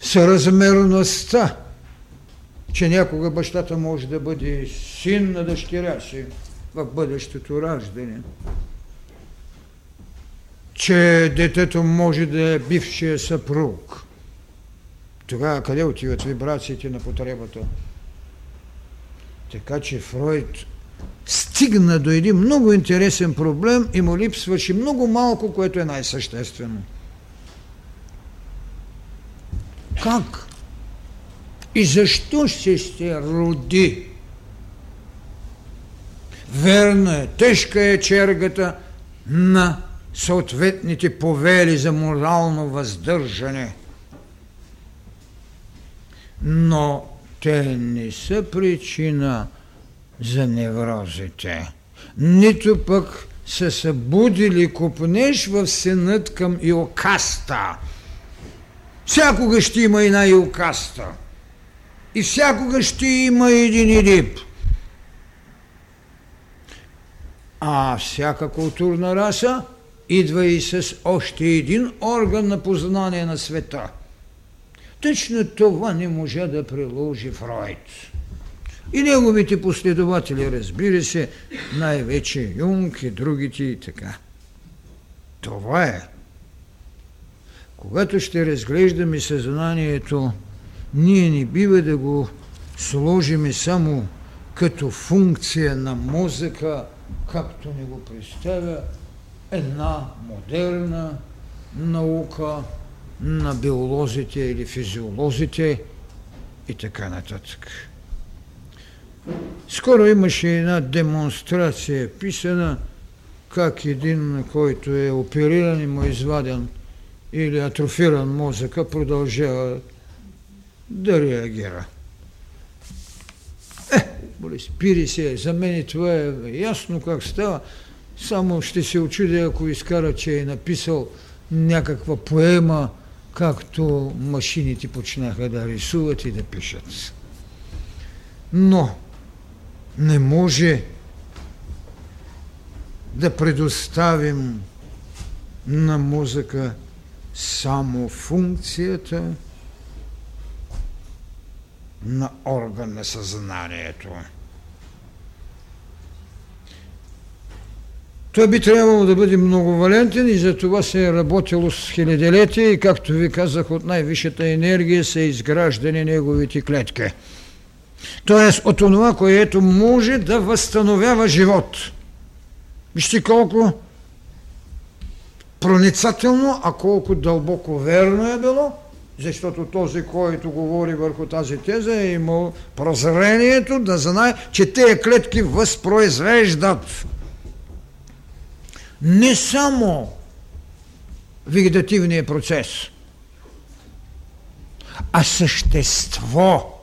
S1: съразмерността че някога бащата може да бъде син на дъщеря си в бъдещето раждане. Че детето може да е бившия съпруг. Тогава къде отиват вибрациите на потребата? Така че Фройд стигна до един много интересен проблем и му липсваше много малко, което е най-съществено. Как и защо ще се роди? Верно е, тежка е чергата на съответните повели за морално въздържане. Но те не са причина за неврозите. Нито пък са събудили купнеш в сенът към Иокаста. Всякога ще има една Иокаста. И всякога ще има един Идип. А всяка културна раса идва и с още един орган на познание на света. Точно това не може да приложи Фройд. И неговите последователи, разбира се, най-вече Юнг и другите и така. Това е. Когато ще разглеждаме съзнанието, ние не бива да го сложиме само като функция на мозъка, както ни го представя една модерна наука на биолозите или физиолозите и така нататък. Скоро имаше една демонстрация, писана как един, който е опериран и му е изваден или атрофиран мозъка, продължава да реагира. Е, боли, спири се, за мен това е ясно как става. Само ще се очудя, ако изкара, че е написал някаква поема, както машините почнаха да рисуват и да пишат. Но не може да предоставим на музика само функцията на орган на съзнанието. Той би трябвало да бъде многовалентен и за това се е работило с хилядилетия и, както ви казах, от най-висшата енергия са изграждани неговите клетки. Тоест от това, което може да възстановява живот. Вижте колко проницателно, а колко дълбоко верно е било, защото този, който говори върху тази теза, е имал прозрението да знае, че тези клетки възпроизвеждат не само вегетативния процес, а същество –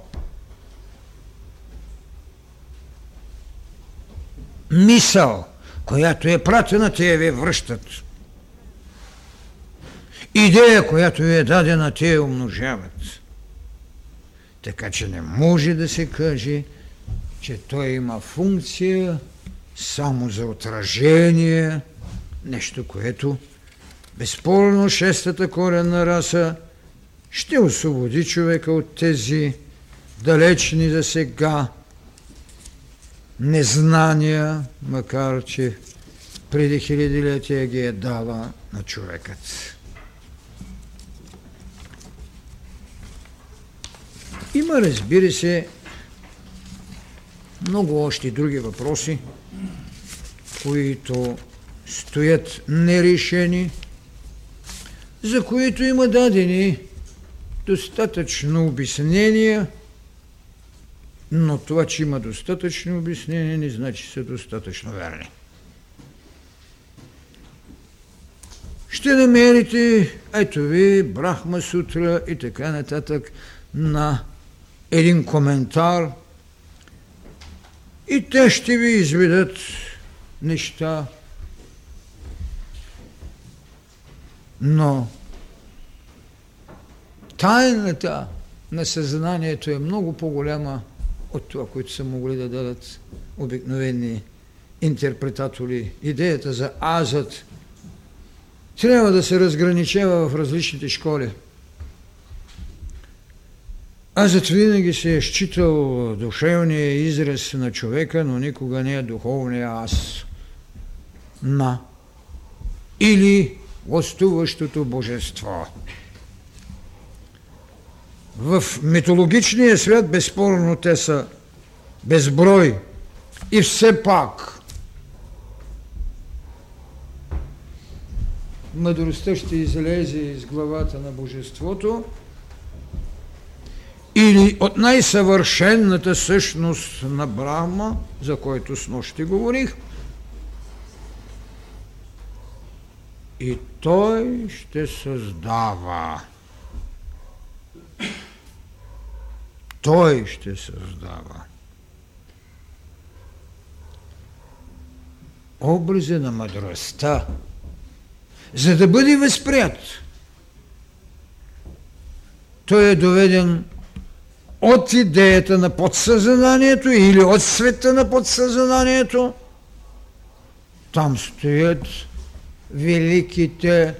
S1: мисъл, която е пратена, те ви връщат. Идея, която ви е дадена, те я умножават. Така че не може да се каже, че той има функция само за отражение, нещо, което безспорно шестата коренна раса ще освободи човека от тези далечни за сега незнания, макар че преди хилядилетия ги е дала на човекът. Има, разбира се, много още други въпроси, които стоят нерешени, за които има дадени достатъчно обяснения – но това, че има достатъчно обяснение, не значи са достатъчно верни. Ще намерите, ето ви, Брахма Сутра и така нататък на един коментар и те ще ви изведат неща, но тайната на съзнанието е много по-голяма от това, които са могли да дадат обикновени интерпретатори. Идеята за азът трябва да се разграничава в различните школи. Азът винаги се е считал душевния израз на човека, но никога не е духовния аз на или гостуващото божество. В митологичния свят безспорно те са безброй и все пак мъдростта ще излезе из главата на божеството или от най-съвършенната същност на Брахма, за който с нощи говорих, и той ще създава. Той ще създава. Образи на мъдростта, за да бъде възприят. Той е доведен от идеята на подсъзнанието или от света на подсъзнанието. Там стоят великите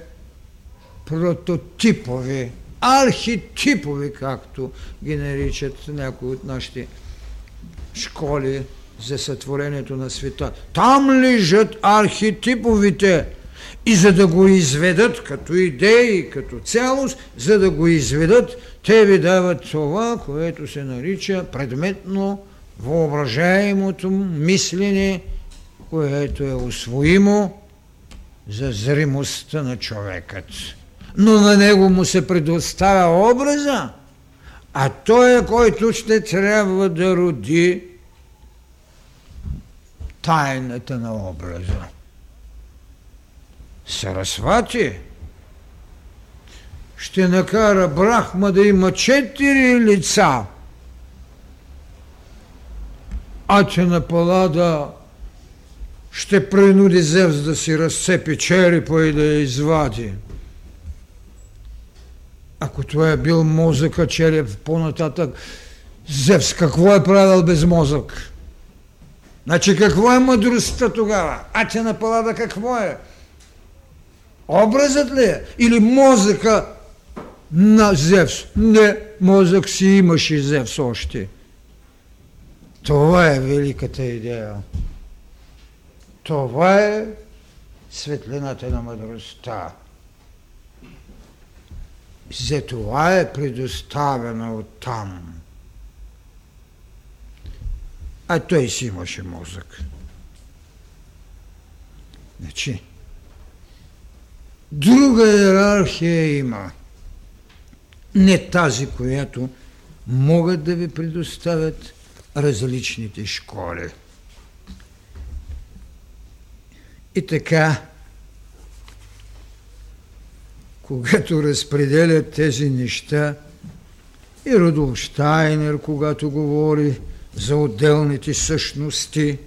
S1: прототипови, архетипови, както ги наричат някои от нашите школи за сътворението на света. Там лежат архетиповите и за да го изведат като идеи, като цялост, за да го изведат, те ви дават това, което се нарича предметно въображаемото мислене, което е освоимо за зримостта на човекът. Но на него му се предоставя образа, а той е който ще трябва да роди тайната на образа. Сарасвати ще накара Брахма да има четири лица, а че на Палада ще принуди Зевс да си разцепи черепа и да я извади. Ако това е бил мозъка, череп, по-нататък, Зевс какво е правил без мозък? Значи какво е мъдростта тогава? А че на Палада какво е? Образът ли е? Или мозъка на Зевс? Не, мозък си имаше Зевс още. Това е великата идея. Това е светлината на мъдростта. За това е предоставена от там. А той си имаше мозък. Значи, друга иерархия има. Не тази, която могат да ви предоставят различните школи. И така, когато разпределят тези неща, и Рудолф Штайнер, когато говори за отделните същности,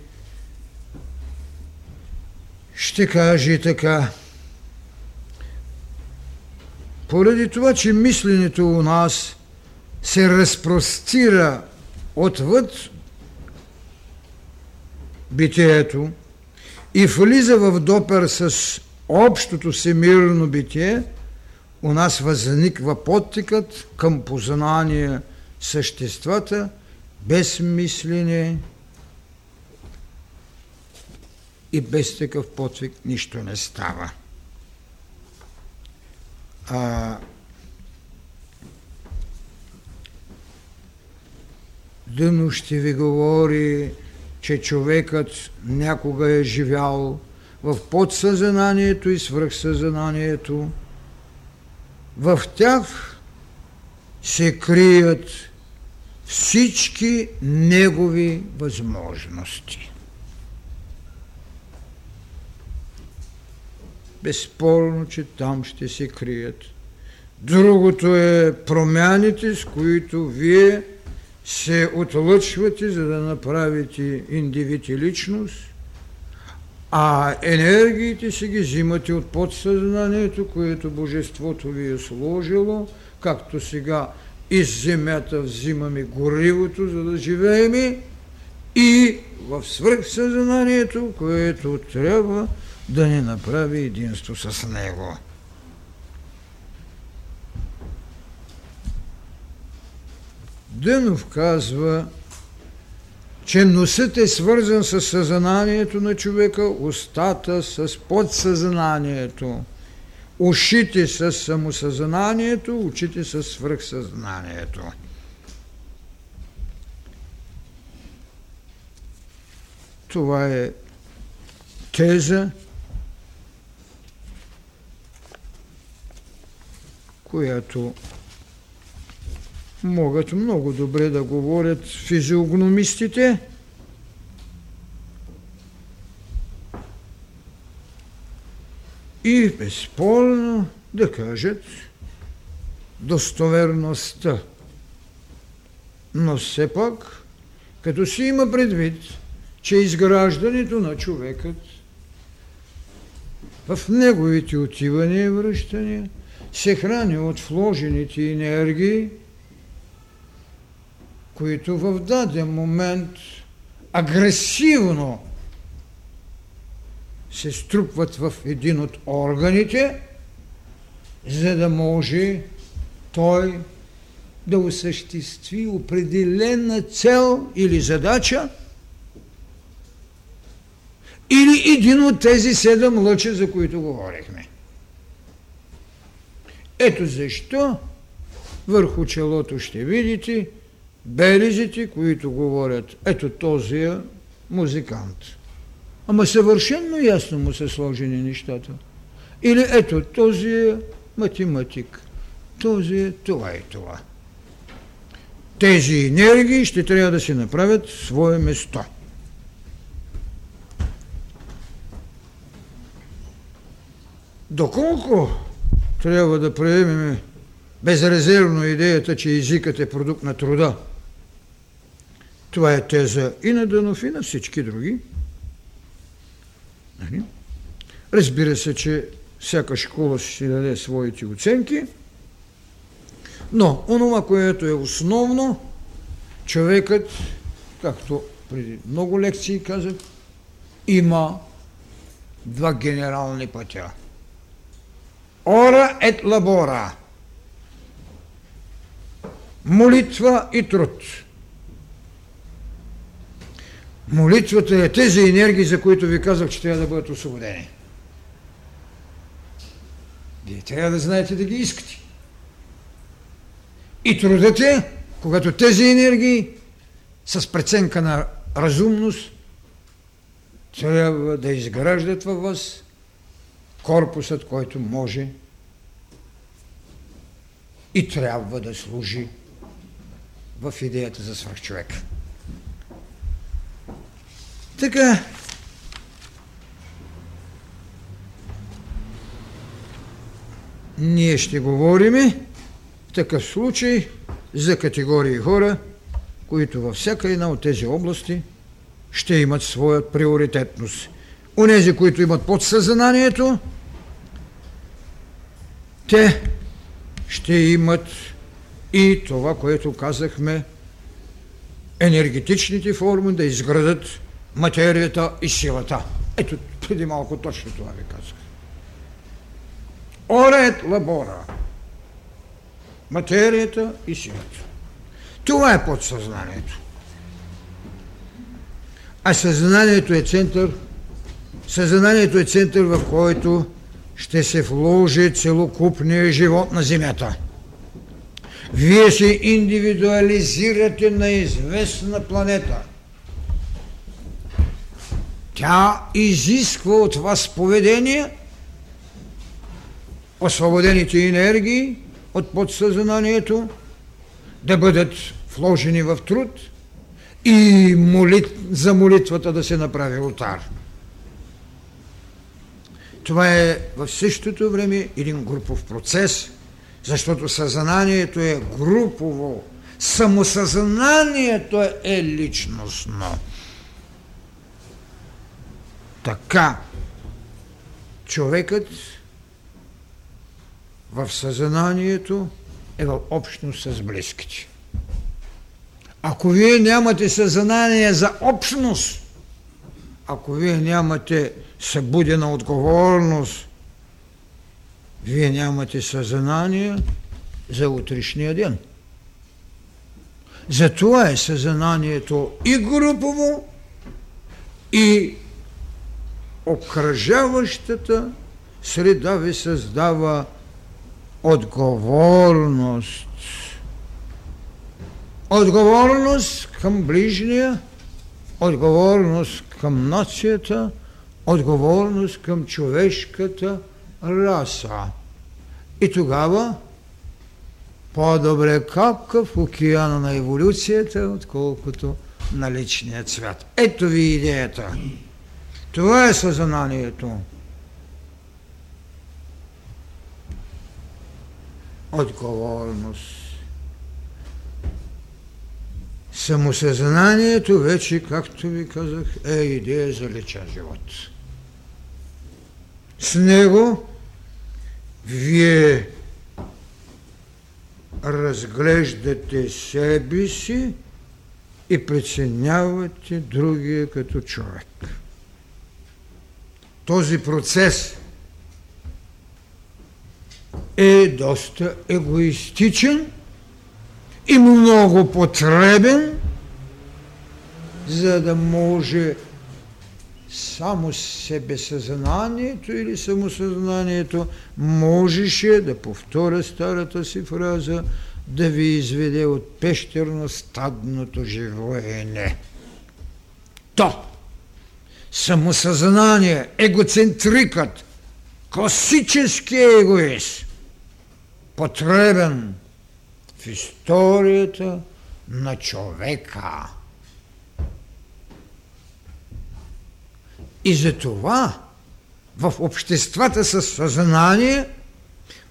S1: ще каже така. Поради това, че мисленето у нас се разпростира отвъд битието, и влиза в допер с общото всемирно битие, у нас възниква подтикът към познание съществата, без мислене и без такъв подвиг нищо не става. А, Дъно ще ви говори че човекът някога е живял в подсъзнанието и свръхсъзнанието. В тях се крият всички негови възможности. Безспорно, че там ще се крият. Другото е промяните, с които вие се отлъчвате, за да направите индивид и личност, а енергиите си ги взимате от подсъзнанието, което Божеството ви е сложило, както сега из земята взимаме горивото, за да живеем и в свръхсъзнанието, което трябва да ни направи единство с Него. Дънов казва, че носът е свързан с съзнанието на човека, устата с подсъзнанието, ушите с самосъзнанието, очите с свръхсъзнанието. Това е теза, която могат много добре да говорят физиогномистите. И безспорно да кажат достоверността. Но все пак, като си има предвид, че изграждането на човекът в неговите отивания и връщания се храни от вложените енергии, които в даден момент агресивно се струпват в един от органите, за да може той да осъществи определена цел или задача, или един от тези седем лъча, за които говорихме. Ето защо върху челото ще видите белезите, които говорят, ето този е музикант. Ама съвършенно ясно му са сложени нещата. Или ето този е математик, този е това и това. Тези енергии ще трябва да си направят свое место. Доколко трябва да приемем безрезервно идеята, че езикът е продукт на труда, това е теза и на Дънов, и на всички други. Нали? Разбира се, че всяка школа ще си даде своите оценки, но онова, което е основно, човекът, както преди много лекции казах, има два генерални пътя. Ора ет лабора. Молитва и труд. Молитвата е тези енергии, за които ви казах, че трябва да бъдат освободени. Вие трябва да знаете да ги искате. И трудът е, когато тези енергии с преценка на разумност трябва да изграждат във вас корпусът, който може и трябва да служи в идеята за свръхчовек. Така, ние ще говорим в такъв случай за категории хора, които във всяка една от тези области ще имат своя приоритетност. Онези, които имат подсъзнанието, те ще имат и това, което казахме, енергетичните форми да изградат материята и силата. Ето, преди малко точно това ви казах. Орет лабора. Материята и силата. Това е подсъзнанието. А съзнанието е център, съзнанието е център, в който ще се вложи целокупния живот на Земята. Вие се индивидуализирате на известна планета. Тя изисква от вас поведение, освободените енергии от подсъзнанието да бъдат вложени в труд и молит, за молитвата да се направи ултар. Това е в същото време един групов процес, защото съзнанието е групово, самосъзнанието е личностно. Така, човекът в съзнанието е в общност с близките. Ако вие нямате съзнание за общност, ако вие нямате събудена отговорност, вие нямате съзнание за утрешния ден. Затова е съзнанието и групово, и окръжаващата среда ви създава отговорност. Отговорност към ближния, отговорност към нацията, отговорност към човешката раса. И тогава по-добре капка в океана на еволюцията, отколкото на личния цвят. Ето ви идеята. Това е съзнанието. Отговорност. Самосъзнанието вече, както ви казах, е идея за личен живот. С него вие разглеждате себе си и преценявате другия като човек. Този процес е доста егоистичен и много потребен, за да може само себесъзнанието или самосъзнанието можеше да повторя старата си фраза да ви изведе от пещерно-стадното живоене. То, самосъзнание, егоцентрикът, класически егоист, потребен в историята на човека. И за това в обществата със съзнание –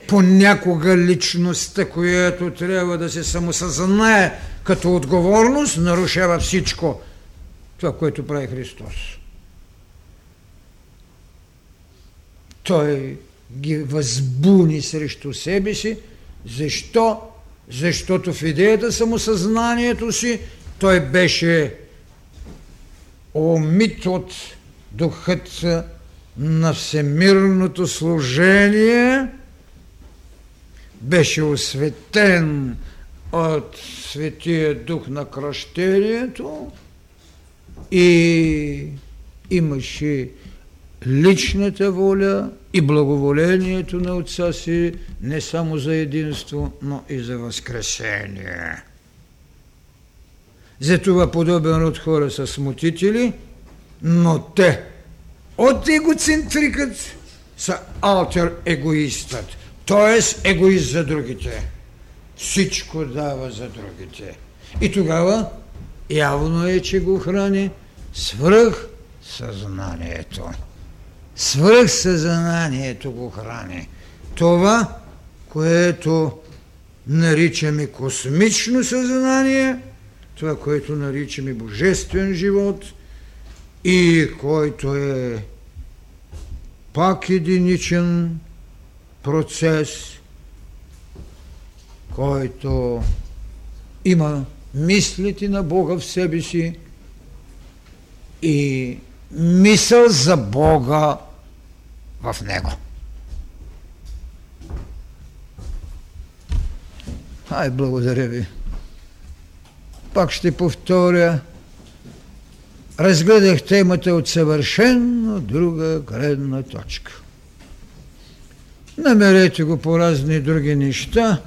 S1: понякога личността, която трябва да се самосъзнае като отговорност, нарушава всичко това, което прави Христос. Той ги възбуни срещу себе си. Защо? Защото в идеята самосъзнанието си той беше омит от духът на всемирното служение – беше осветен от Светия Дух на кръщението и имаше личната воля и благоволението на Отца си не само за единство, но и за възкресение. Затова подобен от хора са смутители, но те от егоцентрикът са алтер егоистът т.е. егоист за другите. Всичко дава за другите. И тогава явно е, че го храни свръх съзнанието. Свръх съзнанието го храни. Това, което наричаме космично съзнание, това, което наричаме божествен живот и който е пак единичен, процес, който има мислите на Бога в себе си и мисъл за Бога в него. Ай, благодаря ви. Пак ще повторя. Разгледах темата от съвършенно друга гледна точка. Намерете го по разни други неща,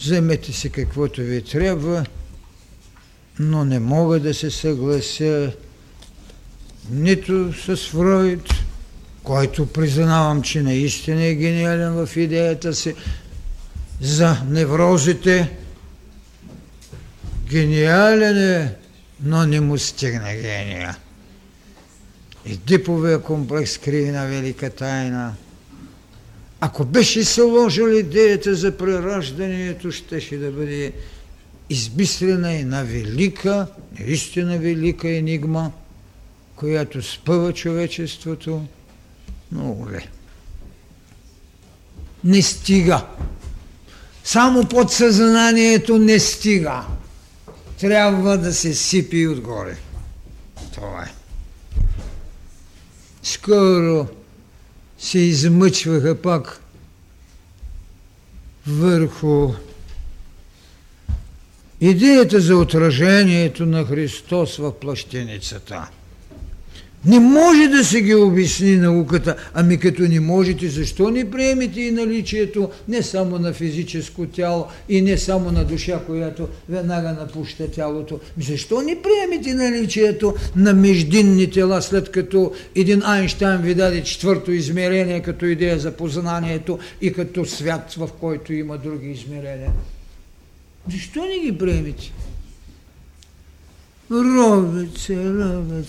S1: вземете си каквото ви трябва, но не мога да се съглася нито с Фройд, който признавам, че наистина е гениален в идеята си за неврозите. Гениален е, но не му стигна гения. И диповия комплекс криви на велика тайна – ако беше се ложил идеята за прераждането, щеше да бъде избистрена една велика, наистина велика енигма, която спъва човечеството, но уве. Не стига. Само подсъзнанието не стига. Трябва да се сипи отгоре. Това е. Скоро се измъчваха пак върху идеята за отражението на Христос в плащеницата. Не може да се ги обясни науката. Ами като не можете, защо не приемете и наличието не само на физическо тяло и не само на душа, която веднага напуща тялото? Защо не приемете наличието на междинни тела, след като един Айнштайн ви даде четвърто измерение като идея за познанието и като свят, в който има други измерения? Защо не ги приемете? Ровят се, ровят